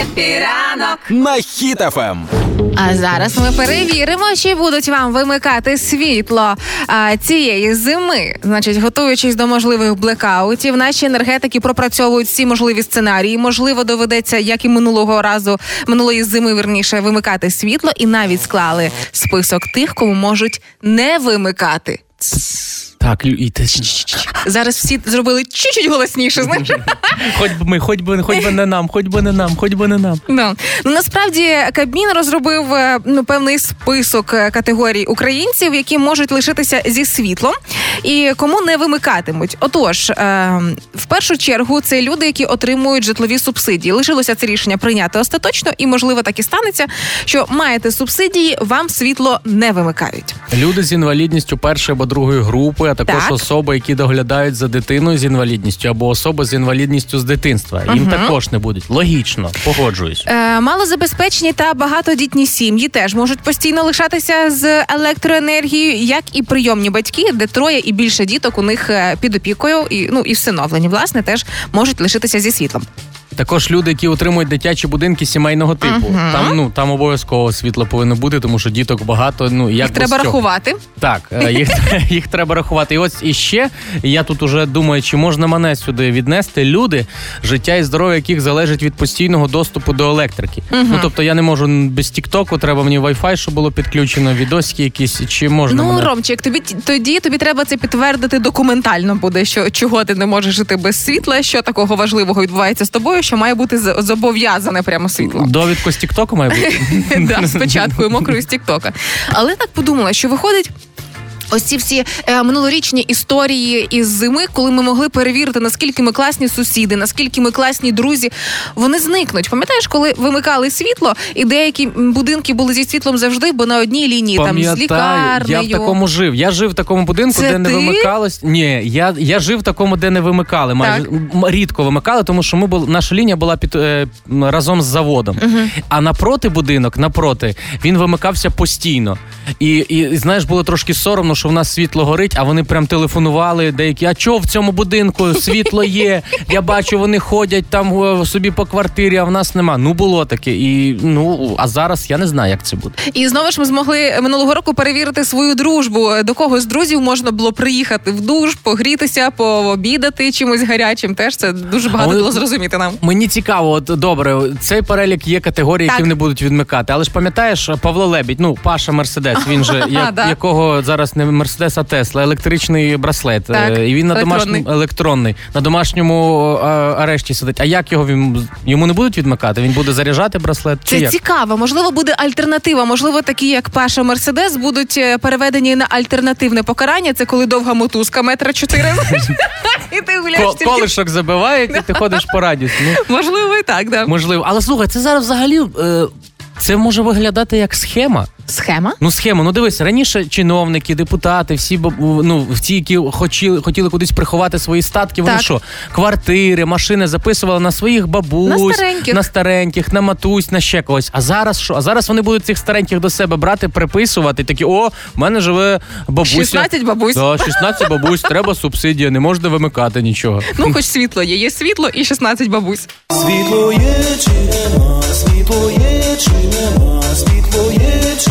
Happy ранок на Ем. Хіт FM. А зараз ми перевіримо, чи будуть вам вимикати світло а, цієї зими. Значить, готуючись до можливих блекаутів, наші енергетики пропрацьовують всі можливі сценарії. Можливо, доведеться, як і минулого разу, минулої зими, верніше, вимикати світло, і навіть склали список тих, кому можуть не вимикати. Так, і те- Зараз всі зробили чуть-чуть голосніше. Знаєш? хоч би ми, хоч би, хоч би не нам, хоч би не нам, хоч би не нам. Ну, ну насправді Кабмін розробив е, ну певний список е, категорій українців, які можуть лишитися зі світлом, і кому не вимикатимуть. Отож, е, в першу чергу це люди, які отримують житлові субсидії. Лишилося це рішення прийняти остаточно, і можливо так і станеться, що маєте субсидії, вам світло не вимикають. Люди з інвалідністю першої або другої групи, а також Так. особи, які доглядають за дитиною з інвалідністю, або особи з інвалідністю з дитинства. Їм Мгм. також не будуть. Логічно, погоджуюсь. Е, малозабезпечені та багатодітні сім'ї теж можуть постійно лишатися з електроенергією, як і прийомні батьки, де троє і більше діток у них е, під опікою, і ну і всиновлені, власне, теж можуть лишитися зі світлом. Також люди, які отримують дитячі будинки сімейного типу. Мгм. Там ну там обов'язково світло повинно бути, тому що діток багато. Ну як Їх без треба цього? рахувати. Так, е, їх, їх треба рахувати. І ось іще я тут уже думаю, чи можна мене сюди віднести. Люди, життя і здоров'я яких залежить від постійного доступу до електрики. Ну тобто я не можу без Тіктоку, треба мені Wi-Fi, щоб було підключено, відосики якісь. Чи можна Ну, мене? Ромчик, тобі тоді тобі треба це підтвердити документально буде, що чого ти не можеш жити без світла, що такого важливого відбувається з тобою, що має бути зобов'язане прямо світло. Довідку з Тіктоку має бути. спочатку і мокрою з Тіктока. Але так подумала, що виходить. Ось ці всі е, минулорічні історії із зими, коли ми могли перевірити, наскільки ми класні сусіди, наскільки ми класні друзі, вони зникнуть. Пам'ятаєш, коли вимикали світло, і деякі будинки були зі світлом завжди, бо на одній лінії там з Пам'ятаю, лікарнею. я в такому жив. Я жив в такому будинку, Це де не ти? вимикалось. Ні, я, я жив в такому, де не вимикали. Майже Так. рідко вимикали, тому що ми були наша лінія була під е, разом з заводом. А напроти будинок, напроти, він вимикався постійно. І, і знаєш, було трошки соромно, що в нас світло горить, а вони прям телефонували. Деякі, а чого в цьому будинку світло є? Я бачу, вони ходять там собі по квартирі, а в нас нема. Ну було таке. І ну а зараз я не знаю, як це буде. І знову ж ми змогли минулого року перевірити свою дружбу. До кого з друзів можна було приїхати в душ, погрітися, пообідати чимось гарячим. Теж це дуже багато було зрозуміти нам. Мені цікаво, от добре, цей перелік є категорії, Так. які не будуть відмикати. Але ж пам'ятаєш, Павло Лебідь, ну Паша Мерседес, він же як, якого зараз не Мерседес, а Тесла, електричний браслет. Так, Е, І він на електронний. домашньому електронний на домашньому е, арешті сидить. А як його він йому не будуть відмикати? Він буде заряджати браслет? Чи Це як? цікаво. Можливо, буде альтернатива. Можливо, такі як Паша Мерседес будуть е, переведені на альтернативне покарання. Це коли довга мотузка метра чотири. І ти гуляєш Ко- тільки. Колишок забивають, і ти ходиш по радіусу. Ну, Можливо, і так, да. можливо. Але слухай, це зараз взагалі. Е, це може виглядати як схема. Схема. Ну, схема. Ну дивись, раніше чиновники, депутати, всі ну ті, які хотіли, хотіли кудись приховати свої статки, вони Так. що, квартири, машини записували на своїх бабусь, На стареньких. на стареньких, на матусь, на ще когось. А зараз що? А зараз вони будуть цих стареньких до себе брати, приписувати. Такі, о, в мене живе бабуся. 16 бабусь. Да, 16 бабусь, треба субсидія, не можна вимикати нічого. Ну, хоч світло є. Є світло і 16 бабусь. Світло є чи нема, світло є чи нема, світло є чи